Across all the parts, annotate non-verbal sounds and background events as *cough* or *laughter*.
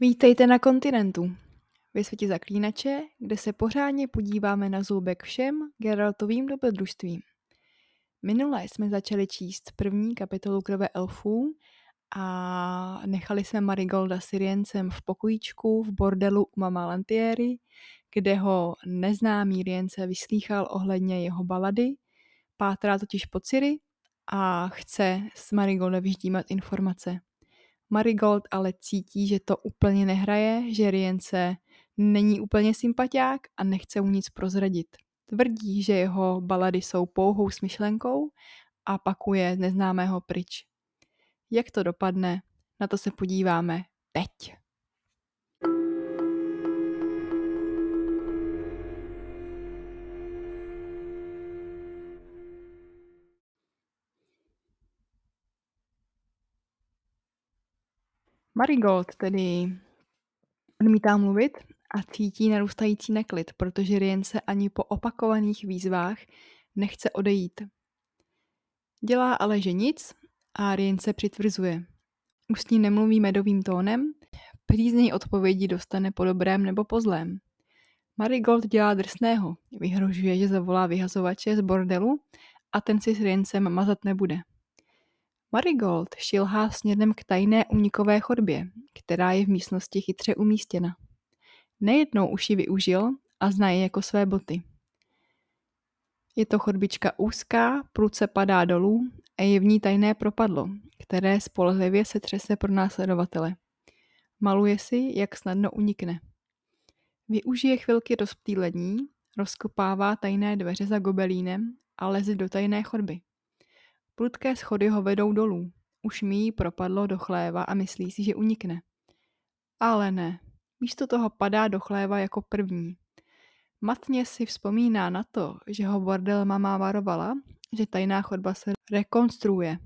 Vítejte na kontinentu, ve světě zaklínače, kde se pořádně podíváme na zoubek všem Geraltovým dobrodružstvím. Minule jsme začali číst první kapitolu Krve elfů a nechali jsme Marigolda Siriencem v pokojíčku v bordelu u Mama Lantieri, kde ho neznámý Rience vyslýchal ohledně jeho balady, pátrá totiž po Ciri a chce s Marigoldem vyždímat informace. Marigold ale cítí, že to úplně nehraje, že Rience není úplně sympatiák a nechce mu nic prozradit. Tvrdí, že jeho balady jsou pouhou smyšlenkou a pakuje neznámého pryč. Jak to dopadne, na to se podíváme teď. Marigold tedy odmítá mluvit a cítí narůstající neklid, protože Rien se ani po opakovaných výzvách nechce odejít. Dělá ale že nic a Rien se přitvrzuje. Už s ní nemluví medovým tónem, prý z něj odpovědi dostane po dobrém nebo po zlém. Marigold dělá drsného, vyhrožuje, že zavolá vyhazovače z bordelu a ten si s Riencem mazat nebude. Marigold šilhá směrem k tajné únikové chodbě, která je v místnosti chytře umístěna. Nejednou už ji využil a zná je jako své boty. Je to chodbička úzká, prudce padá dolů a je v ní tajné propadlo, které spolehlivě se třese pro následovatele. Maluje si, jak snadno unikne. Využije chvilky rozptýlení, rozkopává tajné dveře za gobelínem a leze do tajné chodby. Prudké schody ho vedou dolů. Už mi jí propadlo do chléva a myslí si, že unikne. Ale ne. Místo toho padá do chléva jako první. Matně si vzpomíná na to, že ho bordel mama varovala, že tajná chodba se rekonstruuje.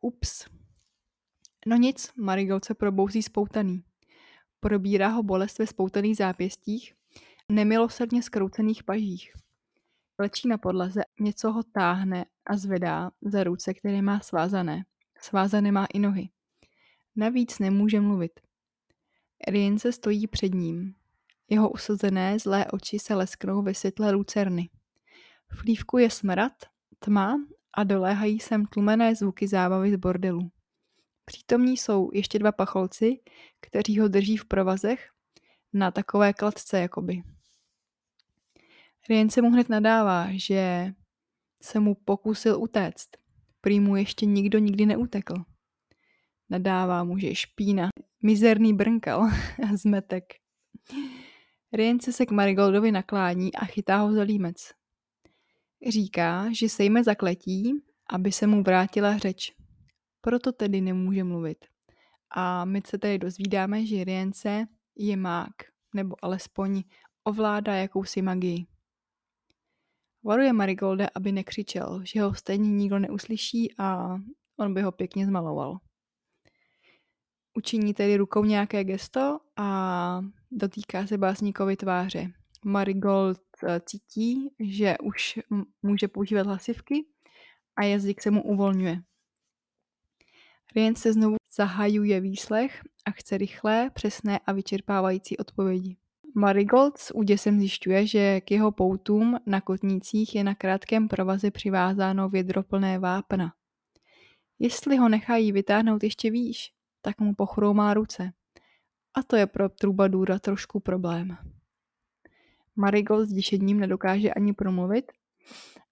Ups. No nic, Marigold se probouzí spoutaný. Probírá ho bolest ve spoutaných zápěstích, nemilosrdně skroucených pažích. Lečí na podlaze, něco ho táhne a zvedá za ruce, které má svázané. Svázané má i nohy. Navíc nemůže mluvit. Rien se stojí před ním. Jeho usazené zlé oči se lesknou ve světle lucerny. V lívku je smrad, tma a doléhají sem tlumené zvuky zábavy z bordelu. Přítomní jsou ještě dva pacholci, kteří ho drží v provazech na takové kladce jakoby. Rien se mu hned nadává, že se mu pokusil utéct. Prý mu ještě nikdo nikdy neutekl. Nadává mu, že je špína, mizerný brnkal a zmetek. Rience se k Marigoldovi naklání a chytá ho za límec. Říká, že sejme zakletí, aby se mu vrátila řeč. Proto tedy nemůže mluvit. A my se tedy dozvídáme, že Rience je mák, nebo alespoň ovládá jakousi magii. Varuje Marigolda, aby nekřičel, že ho stejně nikdo neuslyší a on by ho pěkně zmaloval. Učiní tedy rukou nějaké gesto a dotýká se básníkovi tváře. Marigold eh, cítí, že už může používat hlasivky a jazyk se mu uvolňuje. Rien se znovu zahajuje výslech a chce rychlé, přesné a vyčerpávající odpovědi. Marigold s úděsem zjišťuje, že k jeho poutům na kotnících je na krátkém provaze přivázáno vědroplné vápna. Jestli ho nechají vytáhnout ještě výš, tak mu pochroumá ruce. A to je pro Trubadura trošku problém. Marigold s děšením nedokáže ani promluvit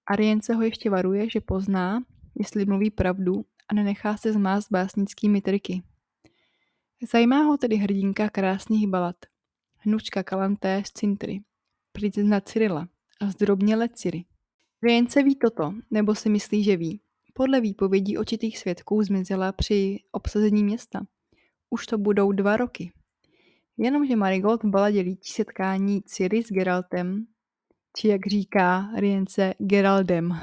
a Rience ho ještě varuje, že pozná, jestli mluví pravdu a nenechá se zmást básnickými triky. Zajímá ho tedy hrdinka krásných balad – hnučka Kalanté z Cintry, princezna Cyrila a zdrobněle Ciri. Věnce ví toto, nebo si myslí, že ví. Podle výpovědí očitých svědků zmizela při obsazení města. Už to budou dva roky. Jenomže Marigold v baladě líčí setkání Ciri s Geraltem, či jak říká Rience Geraldem.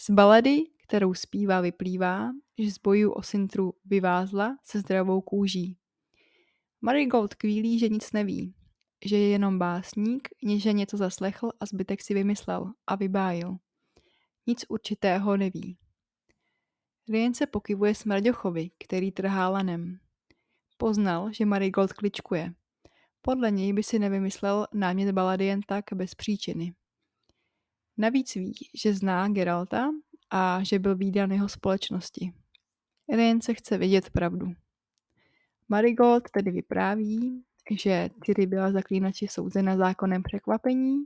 Z balady, kterou zpívá, vyplývá, že z bojů o Sintru vyvázla se zdravou kůží. Marigold kvílí, že nic neví, že je jenom básník, že něco zaslechl a zbytek si vymyslel a vybájil. Nic určitého neví. Rien se pokyvuje smrďochovi, který trhá lanem. Poznal, že Marigold kličkuje. Podle něj by si nevymyslel námět balady jen tak bez příčiny. Navíc ví, že zná Geralta a že byl výdan jeho společnosti. Jen se chce vědět pravdu. Marigold tedy vypráví, že Ciri byla zaklínači souzena zákonem překvapení.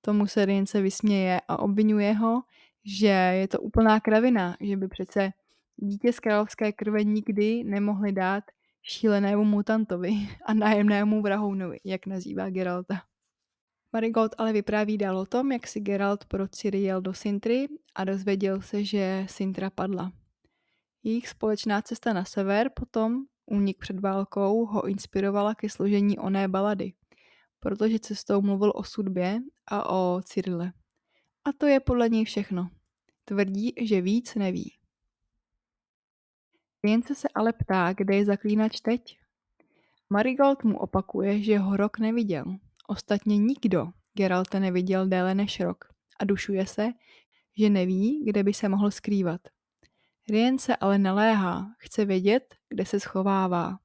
Tomu se Rience vysměje a obvinuje ho, že je to úplná kravina, že by přece dítě z královské krve nikdy nemohli dát šílenému mutantovi a nájemnému vrahounovi, jak nazývá Geralta. Marigold ale vypráví dál o tom, jak si Geralt pro Ciri jel do Sintry a dozvěděl se, že Sintra padla. Jejich společná cesta na sever potom, únik před válkou, ho inspirovala ke složení oné balady, protože cestou mluvil o sudbě a o Cyrile. A to je podle něj všechno. Tvrdí, že víc neví. Jence se ale ptá, kde je zaklínač teď. Marigold mu opakuje, že ho rok neviděl. Ostatně nikdo Geralta neviděl déle než rok a dušuje se, že neví, kde by se mohl skrývat. Rien se ale naléhá, chce vědět, kde se schovává.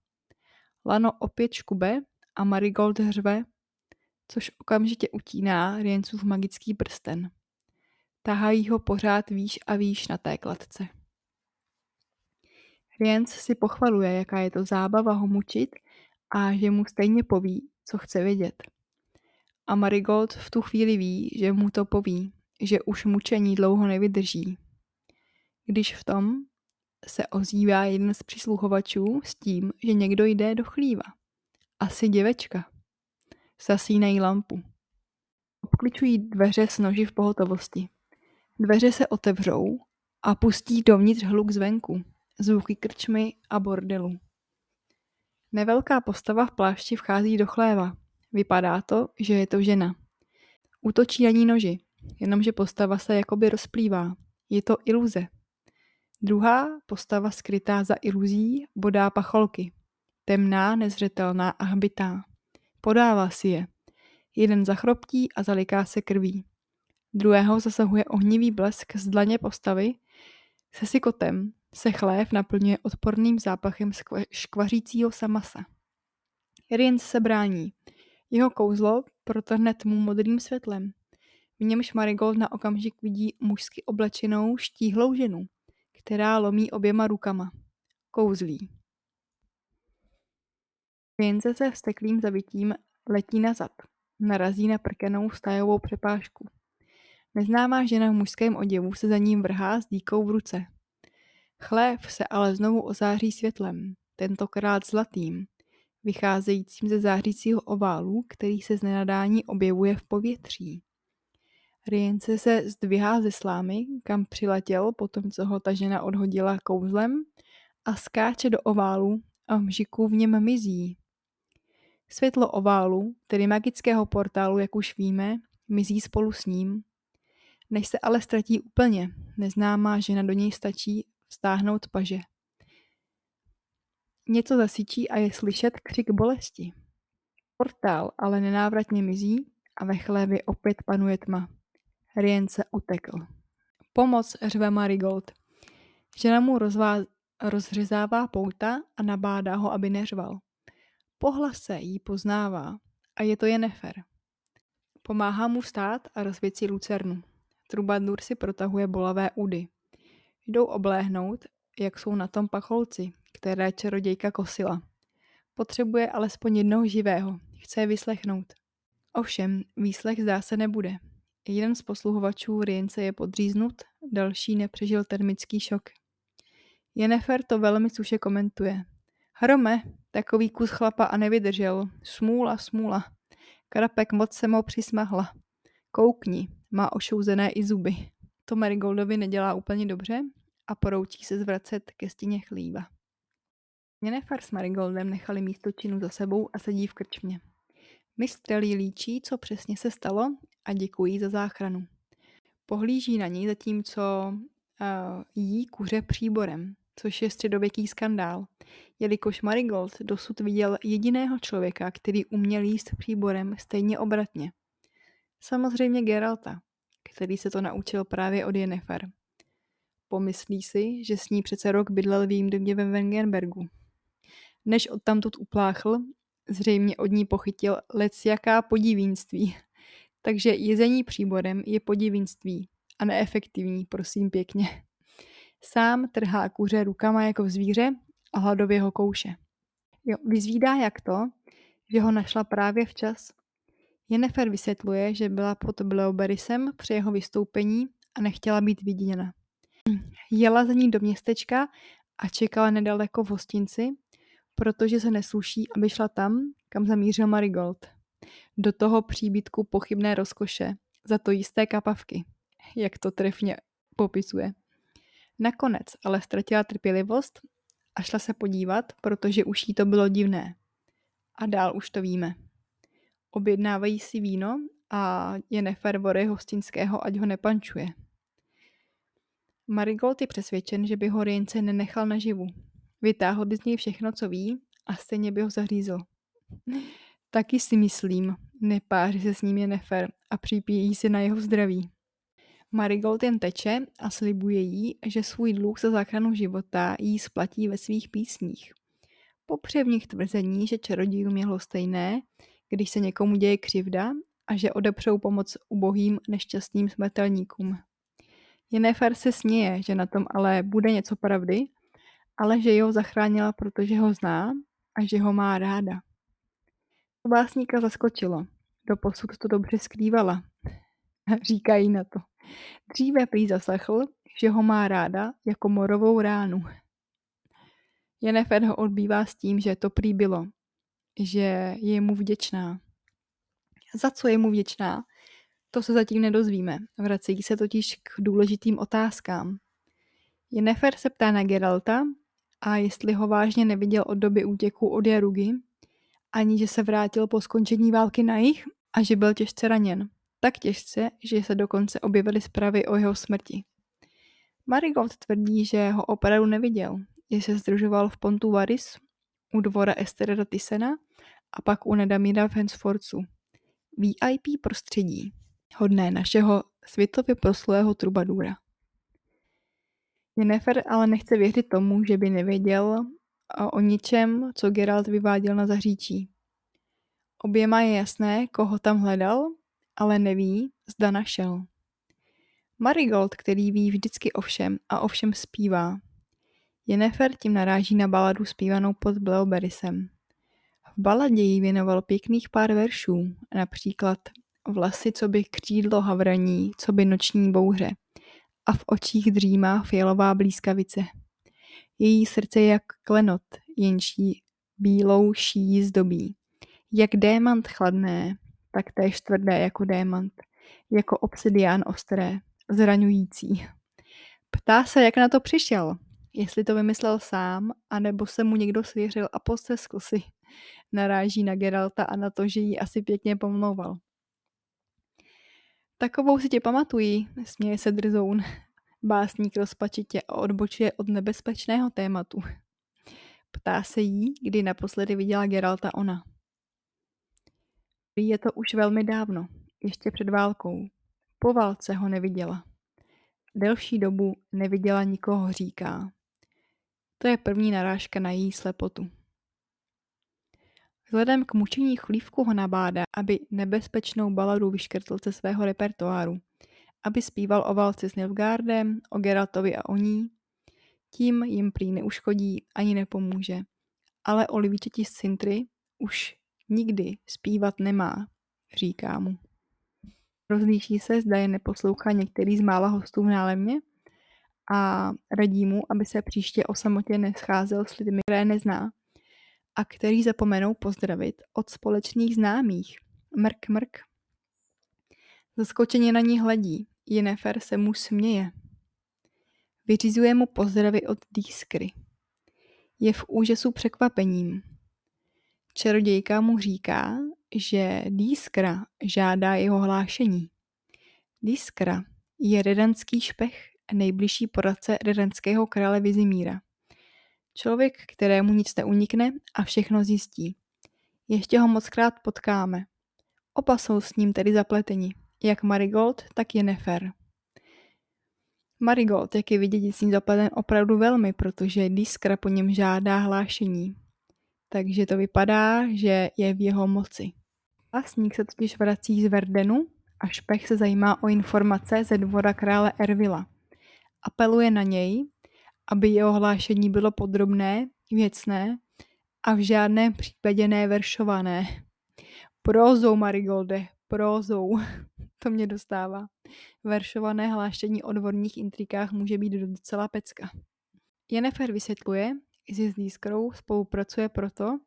Lano opět škube a Marigold hřve, což okamžitě utíná Riencův magický prsten. Tahají ho pořád výš a výš na té kladce. Rienc si pochvaluje, jaká je to zábava ho mučit a že mu stejně poví, co chce vědět. A Marigold v tu chvíli ví, že mu to poví, že už mučení dlouho nevydrží. Když v tom se ozývá jeden z přisluhovačů s tím, že někdo jde do chlíva. Asi děvečka. Zasínají lampu. Obkličují dveře s noži v pohotovosti. Dveře se otevřou a pustí dovnitř hluk zvenku, zvuky krčmy a bordelu. Nevelká postava v plášti vchází do chléva. Vypadá to, že je to žena. Útočí na ní noži, jenomže postava se jakoby rozplývá. Je to iluze. Druhá postava skrytá za iluzí bodá pacholky. Temná, nezřetelná a hbitá. Podává si je. Jeden zachroptí a zaliká se krví. Druhého zasahuje ohnivý blesk z dlaně postavy. Se sykotem se chlév naplňuje odporným zápachem škvařícího samasa. Riens se brání. Jeho kouzlo protrhne tmu modrým světlem. V němž Marigold na okamžik vidí mužsky oblečenou štíhlou ženu, která lomí oběma rukama. Kouzlí. Rience se vsteklým zavitím letí nazad. Narazí na prkenou stajovou přepážku. Neznámá žena v mužském oděvu se za ním vrhá s díkou v ruce. Chlév se ale znovu ozáří světlem, tentokrát zlatým, vycházejícím ze zářícího oválu, který se z nenadání objevuje v povětří. Rience se zdvihá ze slámy, kam přiletěl potom, co ho ta žena odhodila kouzlem a skáče do oválu a mžiku v něm mizí. Světlo oválu, tedy magického portálu, jak už víme, mizí spolu s ním. Než se ale ztratí úplně, neznámá žena do něj stačí stáhnout paže. Něco zasyčí a je slyšet křik bolesti. Portál ale nenávratně mizí a ve chlévě opět panuje tma. Rien se utekl. Pomoc řve Marigold. Žena mu rozvá- rozřezává pouta a nabádá ho, aby neřval. Pohlase jí poznává a je to Jennefer. Pomáhá mu stát a rozvěcí lucernu. Trubadur si protahuje bolavé údy. Jdou obléhnout, jak jsou na tom pacholci, které čarodějka kosila. Potřebuje alespoň jednoho živého, chce je vyslechnout. Ovšem, výslech zdá se nebude. Jeden z posluhovačů Rience je podříznut, další nepřežil termický šok. Jennefer to velmi suše komentuje. Hrome, takový kus chlapa a nevydržel. Smůla, smůla. Krapek moc se mu přismahla. Koukni, má ošouzené i zuby. To Marigoldovi nedělá úplně dobře a poroučí se zvracet ke stěně chlíva. Jennifer s Marigoldem nechali místo činu za sebou a sedí v krčmě. Mistrelí líčí, co přesně se stalo a děkují za záchranu. Pohlíží na ní, zatímco uh, jí kuře příborem, což je středověký skandál, jelikož Marigold dosud viděl jediného člověka, který uměl jíst příborem stejně obratně. Samozřejmě Geralta, který se to naučil právě od Jennifer. Pomyslí si, že s ní přece rok bydlel v jejím domě ve Wengenbergu. Než odtamtud upláchl, zřejmě od ní pochytil lec jaká podivínství. Takže jezení příborem je podivínství a neefektivní, prosím pěkně. Sám trhá kuře rukama jako zvíře a hladově ho kouše. Jo, vyzvídá jak to, že ho našla právě včas. Jennifer vysvětluje, že byla pod Bleoberisem při jeho vystoupení a nechtěla být viděna. Jela za ní do městečka a čekala nedaleko v hostinci, protože se nesluší, aby šla tam, kam zamířil Marigold. Do toho příbytku pochybné rozkoše, za to jisté kapavky, jak to trefně popisuje. Nakonec ale ztratila trpělivost a šla se podívat, protože už jí to bylo divné. A dál už to víme. Objednávají si víno a je nefér vory hostinského, ať ho nepančuje. Marigold je přesvědčen, že by ho Rience nenechal naživu. Vytáhl by z něj všechno, co ví a stejně by ho zařízl. Taky si myslím, nepáří se s ním je nefér a připíjí si na jeho zdraví. Marigold jen teče a slibuje jí, že svůj dluh za záchranu života jí splatí ve svých písních. Popře v nich tvrzení, že čarodějům je stejné, když se někomu děje křivda a že odepřou pomoc ubohým nešťastným smrtelníkům. Jennifer se směje, že na tom ale bude něco pravdy, ale že jeho zachránila, protože ho zná a že ho má ráda. Básníka zaskočilo. posud to dobře skrývala. *laughs* Říkají na to. Dříve prý zaslechl, že ho má ráda jako morovou ránu. Jennifer ho odbývá s tím, že to prý bylo, že je mu vděčná. Za co je mu vděčná? To se zatím nedozvíme. Vracejí se totiž k důležitým otázkám. Jennifer se ptá na Geralta a jestli ho vážně neviděl od doby útěku od Jarugy, ani že se vrátil po skončení války na jich a že byl těžce raněn. Tak těžce, že se dokonce objevily zprávy o jeho smrti. Marigold tvrdí, že ho opravdu neviděl, že se združoval v Pontu Varis u dvora Estera Tysena a pak u Nedamíra v Hensforcu. VIP prostředí, hodné našeho světově proslého trubadura. Jennifer ale nechce věřit tomu, že by nevěděl o ničem, co Geralt vyváděl na zahříčí. Oběma je jasné, koho tam hledal, ale neví, zda našel. Marigold, který ví vždycky o všem a o všem zpívá. Jennifer tím naráží na baladu zpívanou pod Bleoberisem. V baladě jí věnoval pěkných pár veršů, například Vlasy, co by křídlo havraní, co by noční bouře a v očích dřímá fialová blízkavice. Její srdce je jak klenot, jenž bílou šíjí zdobí. Jak démant chladné, tak též tvrdé jako démant, jako obsidián ostré, zraňující. Ptá se, jak na to přišel, jestli to vymyslel sám, anebo se mu někdo svěřil a posteskl si. Naráží na Geralta a na to, že jí asi pěkně pomlouval. Takovou si tě pamatují, směje se Drzoun. Básník rozpačitě odbočuje od nebezpečného tématu. Ptá se jí, kdy naposledy viděla Geralta ona. Je to už velmi dávno, ještě před válkou. Po válce ho neviděla. Delší dobu neviděla nikoho, říká. To je první narážka na její slepotu. Vzhledem k mučení chlívku ho nabádá, aby nebezpečnou baladu vyškrtl ze svého repertoáru, aby zpíval o válce s Nilfgaardem, o Geraltovi a o ní. Tím jim prý neuškodí ani nepomůže. Ale o Livičeti z Sintry už nikdy zpívat nemá, říká mu. Rozlíší se, zda je neposlouchá některý z mála hostů v nálemě a radí mu, aby se příště o samotě nescházel s lidmi, které nezná a který zapomenou pozdravit od společných známých. Mrk, mrk. Zaskočeně na ní hledí. Jennifer se mu směje. Vyřizuje mu pozdravy od Dískry. Je v úžasu překvapením. Čarodějka mu říká, že Dískra žádá jeho hlášení. Dískra je redanský špech, nejbližší poradce redanského krále Vizimíra. Člověk, kterému nic neunikne a všechno zjistí. Ještě ho mockrát potkáme. Oba jsou s ním tedy zapleteni, jak Marigold, tak je Nefer. Marigold, jak je vidět, je s ním zapleten opravdu velmi, protože Diskra po něm žádá hlášení. takže to vypadá, že je v jeho moci. Básník se totiž vrací z Verdenu a Špech se zajímá o informace ze dvora krále Ervila. Apeluje na něj, aby jeho hlášení bylo podrobné, věcné a v žádném případě neveršované. Prózou, Marigolde, prózou. To mě dostává. Veršované hlášení o dvorních intrikách může být docela pecka. Jennifer vysvětluje, že s Lískrou spolupracuje proto,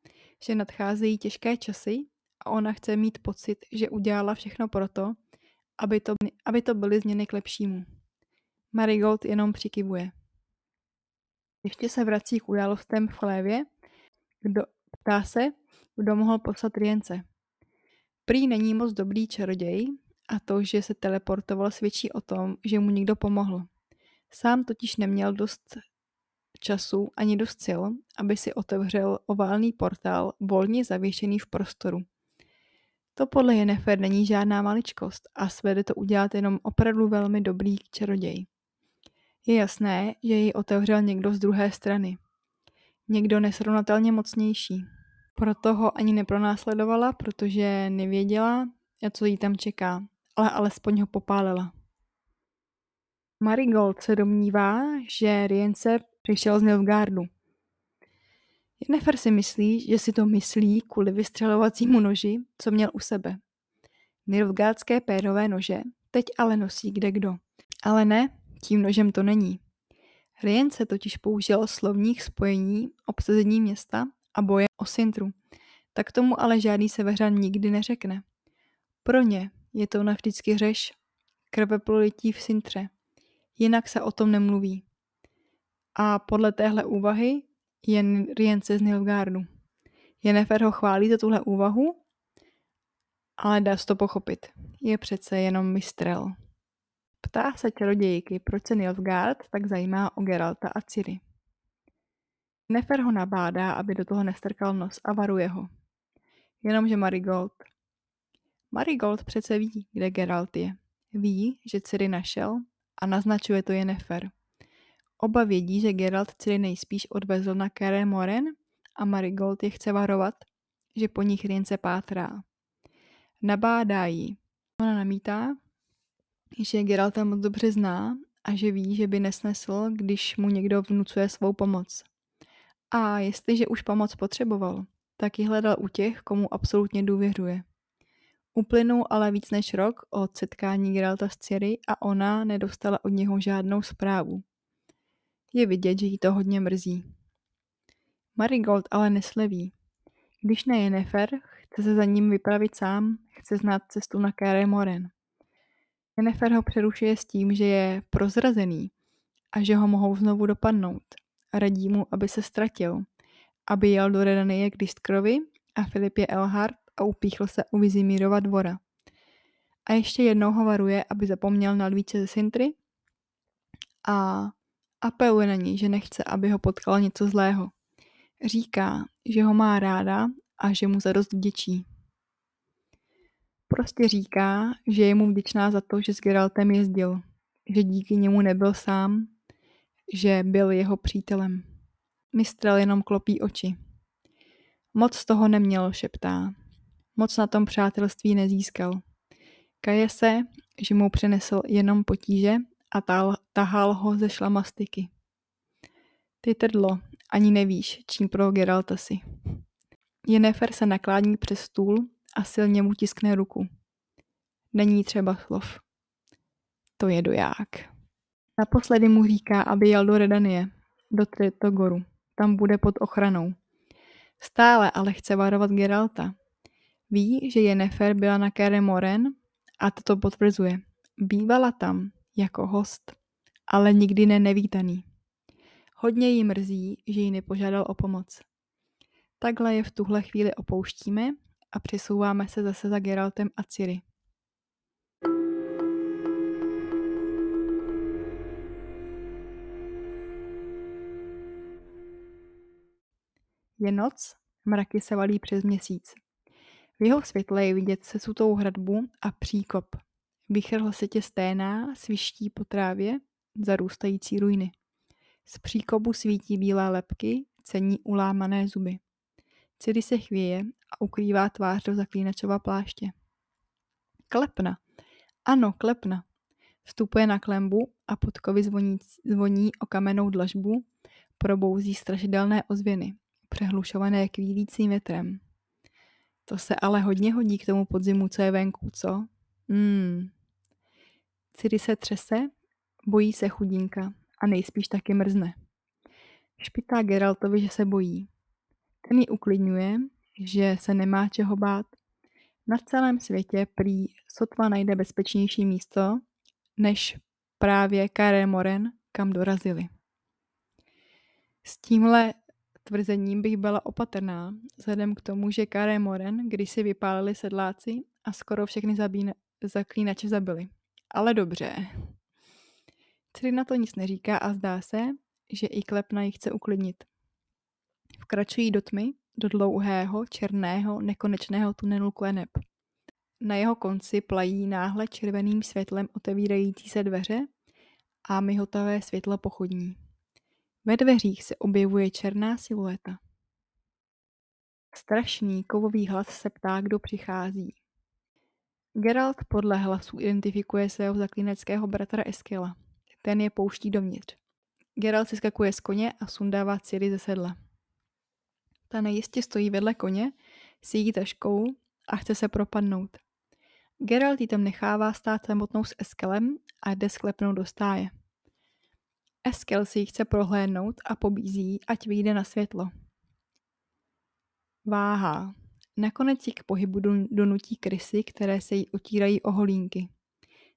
že nadcházejí těžké časy a ona chce mít pocit, že udělala všechno proto, aby to, aby to byly změny k lepšímu. Marigold jenom přikivuje. Ještě se vrací k událostem v chlévě, kdo, ptá se, kdo mohl poslat Rience. Prý není moc dobrý čaroděj a to, že se teleportoval, svědčí o tom, že mu někdo pomohl. Sám totiž neměl dost času ani dost sil, aby si otevřel oválný portál volně zavěšený v prostoru. To podle Jennifer není žádná maličkost a svede to udělat jenom opravdu velmi dobrý čaroděj. Je jasné, že ji otevřel někdo z druhé strany. Někdo nesrovnatelně mocnější. Proto ho ani nepronásledovala, protože nevěděla, co jí tam čeká, ale alespoň ho popálila. Marigold se domnívá, že Rience přišel z Nilfgaardu. Jennifer si myslí, že si to myslí kvůli vystřelovacímu noži, co měl u sebe. Nilfgaardské pérové nože teď ale nosí kde kdo. Ale ne, tím nožem to není. Rience totiž použil slovních spojení obsazení města a boje o Sintru. Tak tomu ale žádný severan nikdy neřekne. Pro ně je to navždycky řeš, krveprolití v Sintře. Jinak se o tom nemluví. A podle téhle úvahy je Rience z Nilfgaardu. Jennifer ho chválí za tuhle úvahu, ale dá se to pochopit. Je přece jenom mistrel. Ptá se čarodějky, proč se Nilfgaard tak zajímá o Geralta a Ciri. Nefer ho nabádá, aby do toho nestrkal nos a varuje ho. Jenomže Marigold. Marigold přece ví, kde Geralt je. Ví, že Ciri našel a naznačuje to je Nefer. Oba vědí, že Geralt Ciri nejspíš odvezl na Kere Moren a Marigold je chce varovat, že po nich Rience pátrá. Nabádá jí. Ona namítá, že Geralta moc dobře zná a že ví, že by nesnesl, když mu někdo vnucuje svou pomoc. A jestliže už pomoc potřeboval, tak ji hledal u těch, komu absolutně důvěřuje. Uplynul ale víc než rok od setkání Geralta s Ciri a ona nedostala od něho žádnou zprávu. Je vidět, že jí to hodně mrzí. Marigold ale nesleví. Když ne Yennefer, chce se za ním vypravit sám, chce znát cestu na Kere Moren. Yennefer ho přerušuje s tím, že je prozrazený a že ho mohou znovu dopadnout. Radí mu, aby se ztratil, aby jel do Redanie k Distkrovi a Filipě Elhart a upíchl se u Vizimírova dvora. A ještě jednou ho varuje, aby zapomněl na lvíče ze Sintry a apeluje na něj, že nechce, aby ho potkalo něco zlého. Říká, že ho má ráda a že mu za dost vděčí. Prostě říká, že je mu vděčná za to, že s Geraltem jezdil, že díky němu nebyl sám, že byl jeho přítelem. Mistrel jenom klopí oči. Moc toho neměl, šeptá. Moc na tom přátelství nezískal. Kaje se, že mu přinesl jenom potíže a tal, tahal ho ze šlamastiky. Ty trdlo, ani nevíš, čím pro Geralta si. Jennifer se naklání přes stůl a silně mu tiskne ruku. Není třeba slov. To je doják. Naposledy mu říká, aby jel do Redanie, do Tretogoru. Tam bude pod ochranou. Stále ale chce varovat Geralta. Ví, že Jennifer byla na Kere Moren a to potvrzuje. Bývala tam jako host, ale nikdy ne nevítaný. Hodně jí mrzí, že ji nepožádal o pomoc. Takhle je v tuhle chvíli opouštíme a přesouváme se zase za Geraltem a Ciri. Je noc, mraky se valí přes měsíc. V jeho světle je vidět sesutou hradbu a příkop. Vychr tě sténá, sviští po trávě, zarůstající ruiny. Z příkopu svítí bílé lepky, cení ulámané zuby. Ciri se chvěje a ukrývá tvář do zaklínačova pláště. Klepna. Ano, klepna. Vstupuje na klembu a podkovy zvoní, zvoní o kamennou dlažbu, probouzí strašidelné ozvěny, přehlušované kvílícím větrem. To se ale hodně hodí k tomu podzimu, co je venku, co? Hmm. Ciri se třese, bojí se chudinka a nejspíš taky mrzne. Špitá Geraltovi, že se bojí. Ten ji uklidňuje, že se nemá čeho bát. Na celém světě prý sotva najde bezpečnější místo, než právě Kare Moren, kam dorazili. S tímhle tvrzením bych byla opatrná, vzhledem k tomu, že Kare Moren, když si vypálili sedláci a skoro všechny zabíne, zaklínače zabili. Ale dobře. Ciri na to nic neříká a zdá se, že i Klepna ji chce uklidnit. Vkračují do tmy, do dlouhého, černého, nekonečného tunelu kleneb. Na jeho konci plají náhle červeným světlem otevírající se dveře a myhotavé světlo pochodní. Ve dveřích se objevuje černá silueta. Strašný kovový hlas se ptá, kdo přichází. Geralt podle hlasu identifikuje svého zaklíneckého bratra Eskela. Ten je pouští dovnitř. Geralt si skakuje z koně a sundává Ciri ze sedla. Ta nejistě stojí vedle koně s její taškou a chce se propadnout. Geralt ji tam nechává stát samotnou s Eskelem a jde sklepnout do stáje. Eskel si ji chce prohlédnout a pobízí, ať vyjde na světlo. Váha. Nakonec ji k pohybu donutí krysy, které se jí otírají o holínky.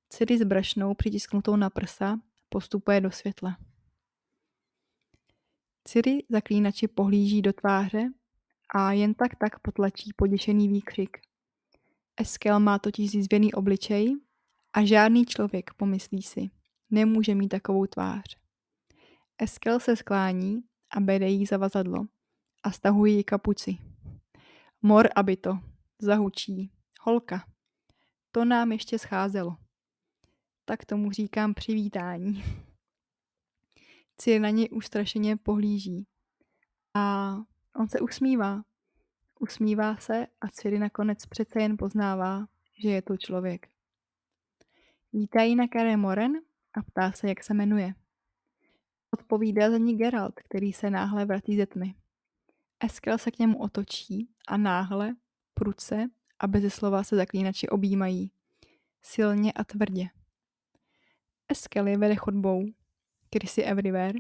Ciri s brašnou přitisknutou na prsa postupuje do světla. Ciri zaklínači pohlíží do tváře a jen tak tak potlačí poděšený výkřik. Eskel má totiž zizvěný obličej a žádný člověk, pomyslí si, nemůže mít takovou tvář. Eskel se sklání a bere jí zavazadlo a stahuje jí kapuci. Mor, aby to, zahučí. Holka. To nám ještě scházelo. Tak tomu říkám přivítání. *laughs* Cir na něj ustrašeně pohlíží. A on se usmívá. Usmívá se a Ciri nakonec přece jen poznává, že je to člověk. Vítají na Kare Moren a ptá se, jak se jmenuje. Odpovídá za ní Geralt, který se náhle vrací ze tmy. Eskel se k němu otočí a náhle, pruce a beze slova se zaklínači objímají. Silně a tvrdě. Eskel je vede chodbou. Chrissy everywhere.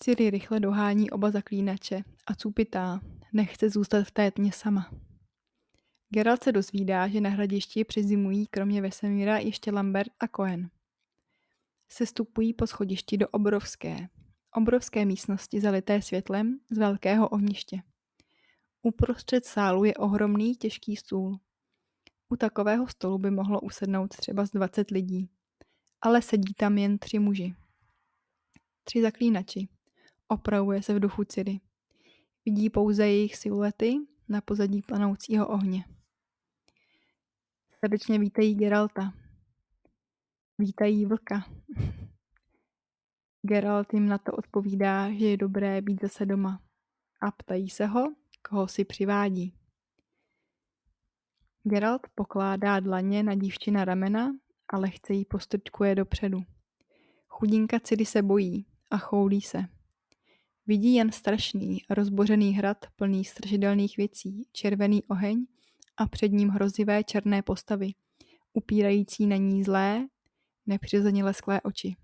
Ciri rychle dohání oba zaklínače a cupitá. Nechce zůstat v té tmě sama. Geralt se dozvídá, že na hradišti přizimují kromě Vesemíra ještě Lambert a Cohen sestupují po schodišti do obrovské, obrovské místnosti zalité světlem z velkého ohniště. Uprostřed sálu je ohromný těžký stůl. U takového stolu by mohlo usednout třeba z 20 lidí, ale sedí tam jen tři muži. Tři zaklínači. Opravuje se v duchu Ciri. Vidí pouze jejich siluety na pozadí planoucího ohně. Srdečně vítají Geralta, Vítají vlka. Geralt jim na to odpovídá, že je dobré být zase doma a ptají se ho, koho si přivádí. Geralt pokládá dlaně na dívčina ramena a lehce jí postrčkuje dopředu. Chudinka Ciri se bojí a choulí se. Vidí jen strašný, rozbořený hrad plný strašidelných věcí, červený oheň a před ním hrozivé černé postavy, upírající na ní zlé, nepřirozeně lesklé oči.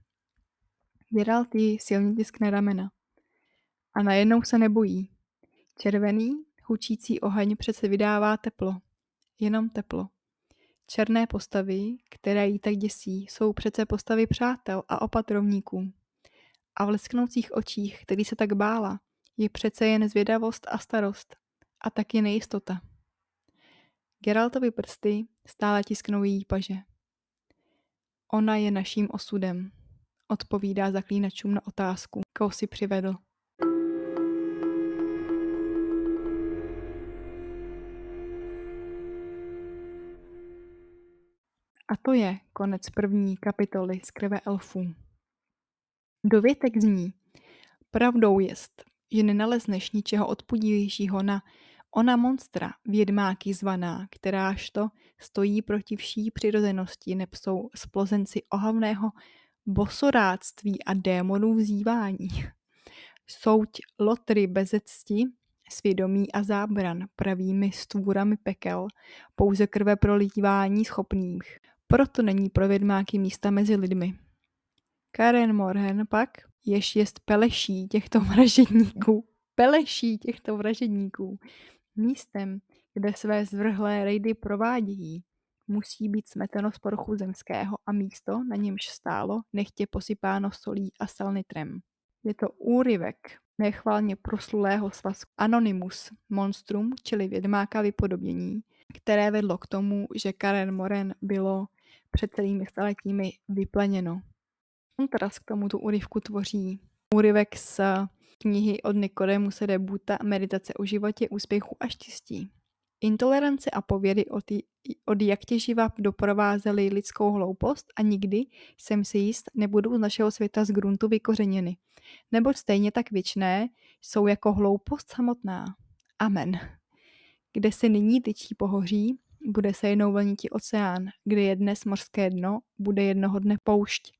Geralt jí silně tiskne ramena. A najednou se nebojí. Červený, hučící oheň přece vydává teplo. Jenom teplo. Černé postavy, které jí tak děsí, jsou přece postavy přátel a opatrovníků. A v lesknoucích očích, který se tak bála, je přece jen zvědavost a starost. A taky nejistota. Geraltovi prsty stále tisknou její paže. Ona je naším osudem, odpovídá zaklínačům na otázku, koho si přivedl. A to je konec první kapitoly z krve elfů. Dovětek zní, pravdou jest, že nenalezneš ničeho odpudivějšího na ona monstra, vědmáky zvaná, kteráž to stojí proti vší přirozenosti, nepsou splozenci ohavného bosoráctví a démonů vzývání. Souť lotry bezecti, svědomí a zábran pravými stvůrami pekel, pouze krve prolívání schopných. Proto není pro vědmáky místa mezi lidmi. Karen Morhen pak, jež jest peleší těchto vražedníků, peleší těchto vražedníků, místem, kde své zvrhlé rejdy provádějí, musí být smeteno z poruchu zemského a místo, na němž stálo, nechtě posypáno solí a salnitrem. Je to úryvek nechválně proslulého svazku Anonymous Monstrum, čili vědmáka vypodobnění, které vedlo k tomu, že Karen Moren bylo před celými staletími vypleněno. Kontrast k tomuto úryvku tvoří úryvek z knihy od Nikodému Sedebuta Meditace o životě, úspěchu a štěstí. Intolerance a pověry od, od jak těživa doprovázely lidskou hloupost a nikdy, jsem si jist, nebudou z našeho světa z gruntu vykořeněny. Neboť stejně tak věčné jsou jako hloupost samotná. Amen. Kde se nyní tyčí pohoří, bude se jednou vlnití oceán, kde je dnes mořské dno, bude jednoho dne poušť.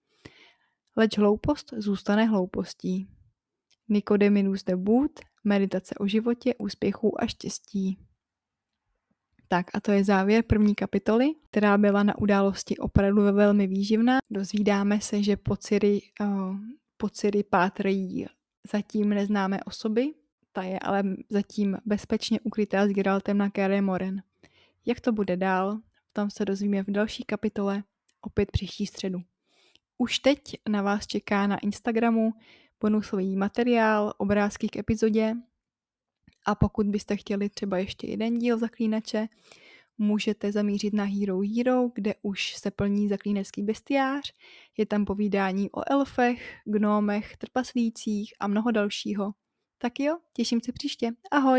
Leč hloupost zůstane hloupostí. Nikodeminus de Boot, meditace o životě, úspěchu a štěstí. Tak a to je závěr první kapitoly, která byla na události opravdu velmi výživná. Dozvídáme se, že po Ciri, uh, po Ciri pátrají zatím neznámé osoby, ta je ale zatím bezpečně ukrytá s Geraltem na Kere Moren. Jak to bude dál, tam se dozvíme v další kapitole, opět příští středu. Už teď na vás čeká na Instagramu bonusový materiál, obrázky k epizodě, a pokud byste chtěli třeba ještě jeden díl zaklínače, můžete zamířit na Hero Hero, kde už se plní zaklínecký bestiář. Je tam povídání o elfech, gnómech, trpaslících a mnoho dalšího. Tak jo, těším se příště. Ahoj!